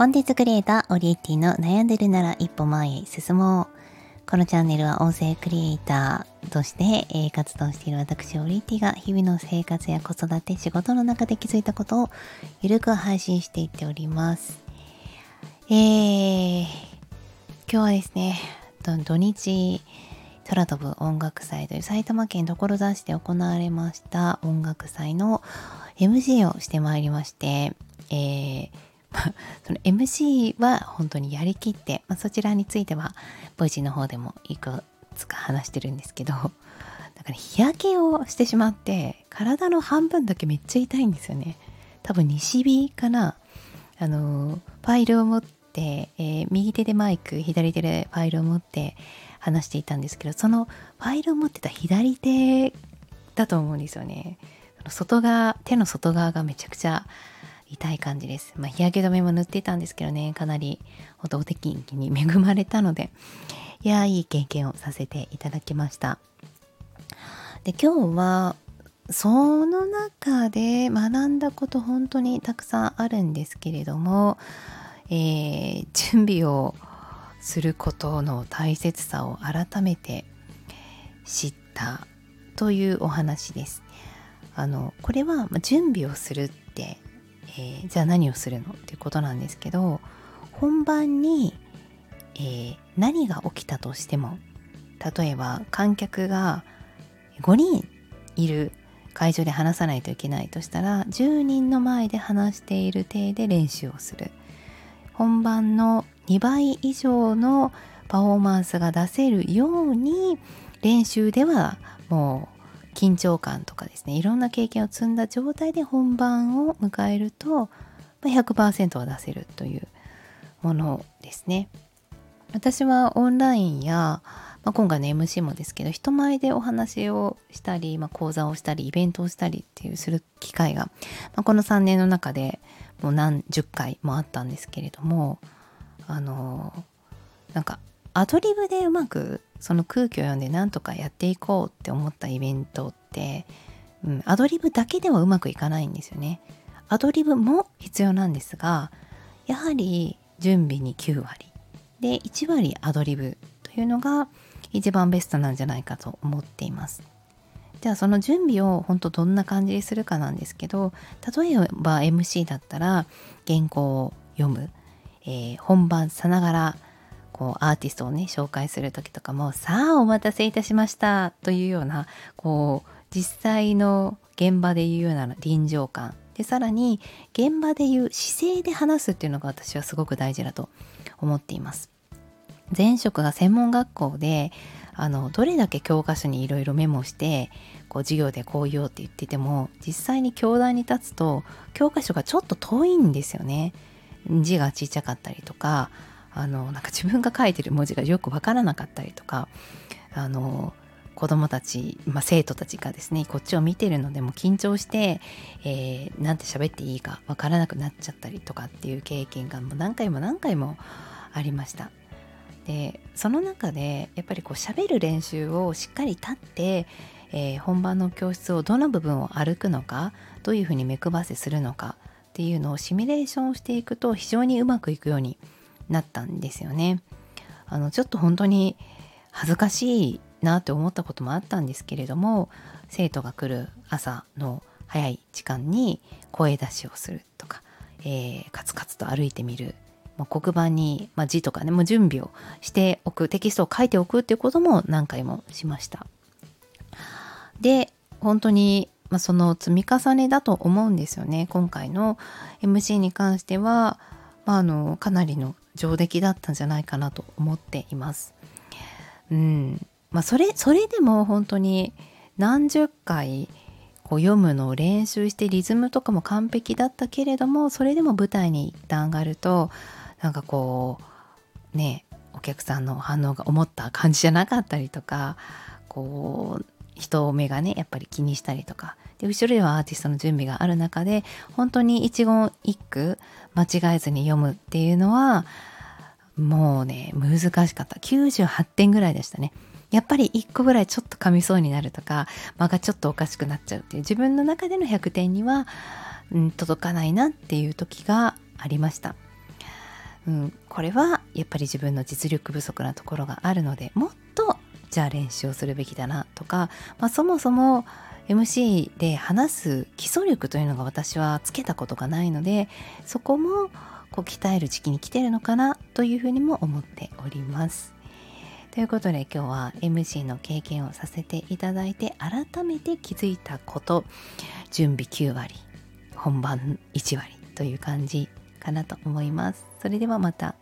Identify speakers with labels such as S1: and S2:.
S1: コンテンツクリエイター、オリエッティの悩んでるなら一歩前へ進もう。このチャンネルは音声クリエイターとして、え、活動している私、オリエッティが日々の生活や子育て、仕事の中で気づいたことをゆるく配信していっております。えー、今日はですね、土日、空飛ぶ音楽祭という埼玉県所沢市で行われました音楽祭の MC をしてまいりまして、えー その MC は本当にやりきって、まあ、そちらについては Voicy の方でもいくつか話してるんですけどだから日焼けをしてしまって体の半分だけめっちゃ痛いんですよね。多分西日かな。あのファイルを持って、えー、右手でマイク左手でファイルを持って話していたんですけどそのファイルを持ってた左手だと思うんですよね。外側手の外側がめちゃくちゃ痛い感じです。まあ、日焼け止めも塗ってたんですけどね、かなりお天気に恵まれたので、いやいい経験をさせていただきました。で、今日は、その中で学んだこと本当にたくさんあるんですけれども、えー、準備をすることの大切さを改めて知ったというお話です。あのこれは準備をするってえー、じゃあ何をするのっていうことなんですけど本番に、えー、何が起きたとしても例えば観客が5人いる会場で話さないといけないとしたら10人の前で話している体で練習をする。本番の2倍以上のパフォーマンスが出せるように練習ではもう緊張感とかですねいろんな経験を積んだ状態で本番を迎えると100%は出せるというものですね。私はオンラインや、まあ、今回の MC もですけど人前でお話をしたり、まあ、講座をしたりイベントをしたりっていうする機会が、まあ、この3年の中でもう何十回もあったんですけれどもあのなんかアドリブでうまくその空気を読んでなんとかやっていこうって思ったイベントって、うん、アドリブだけではうまくいかないんですよね。アドリブも必要なんですがやはり準備に9割で1割アドリブというのが一番ベストなんじゃないかと思っています。じゃあその準備を本当どんな感じにするかなんですけど例えば MC だったら原稿を読む、えー、本番さながらこうアーティストをね紹介する時とかも「さあお待たせいたしました」というようなこう実際の現場で言うような臨場感でさらに現場で言う姿勢で話すっていうのが私はすごく大事だと思っています。前職が専門学校であのどれだけ教科書にいろいろメモしてこう授業でこう言おうって言ってても実際に教壇に立つと教科書がちょっと遠いんですよね。字がちっちゃかったりとかあのなんか自分が書いてる文字がよくわからなかったりとかあの子供たち、まあ、生徒たちがですねこっちを見てるのでも緊張して、えー、なんて喋っていいかわからなくなっちゃったりとかっていう経験がもう何回も何回もありました。でその中でやっぱりこう喋る練習をしっかり立って、えー、本番の教室をどの部分を歩くのかどういうふうに目配せするのかっていうのをシミュレーションをしていくと非常にうまくいくようにななったんですよね。あのちょっと本当に恥ずかしいなって思ったこともあったんですけれども生徒が来る朝の早い時間に声出しをするとか、えー、カツカツと歩いてみるもう黒板に、まあ、字とかねもう準備をしておくテキストを書いておくっていうことも何回もしました。で本当に、まあ、その積み重ねだと思うんですよね今回の MC に関しては、まあ、あのかなりの上出来だったんじゃないかなと思っています。うん。まあそれ、それでも本当に何十回こう読むのを練習してリズムとかも完璧だったけれどもそれでも舞台に一旦上がるとなんかこうねお客さんの反応が思った感じじゃなかったりとかこう人目がねやっぱり気にしたりとかで後ろではアーティストの準備がある中で本当に一言一句間違えずに読むっていうのはもうね難しかった。98点ぐらいでしたね。やっぱり1個ぐらいちょっと噛みそうになるとか間がちょっとおかしくなっちゃうっていう自分の中での100点には、うん、届かないなっていう時がありました。うん、これはやっぱり自分の実力不足なところがあるのでもっとじゃあ練習をするべきだなとか、まあ、そもそも MC で話す基礎力というのが私はつけたことがないのでそこもこう鍛える時期に来てるのかなというふうにも思っております。ということで今日は MC の経験をさせていただいて改めて気づいたこと準備9割本番1割という感じかなと思います。それではまた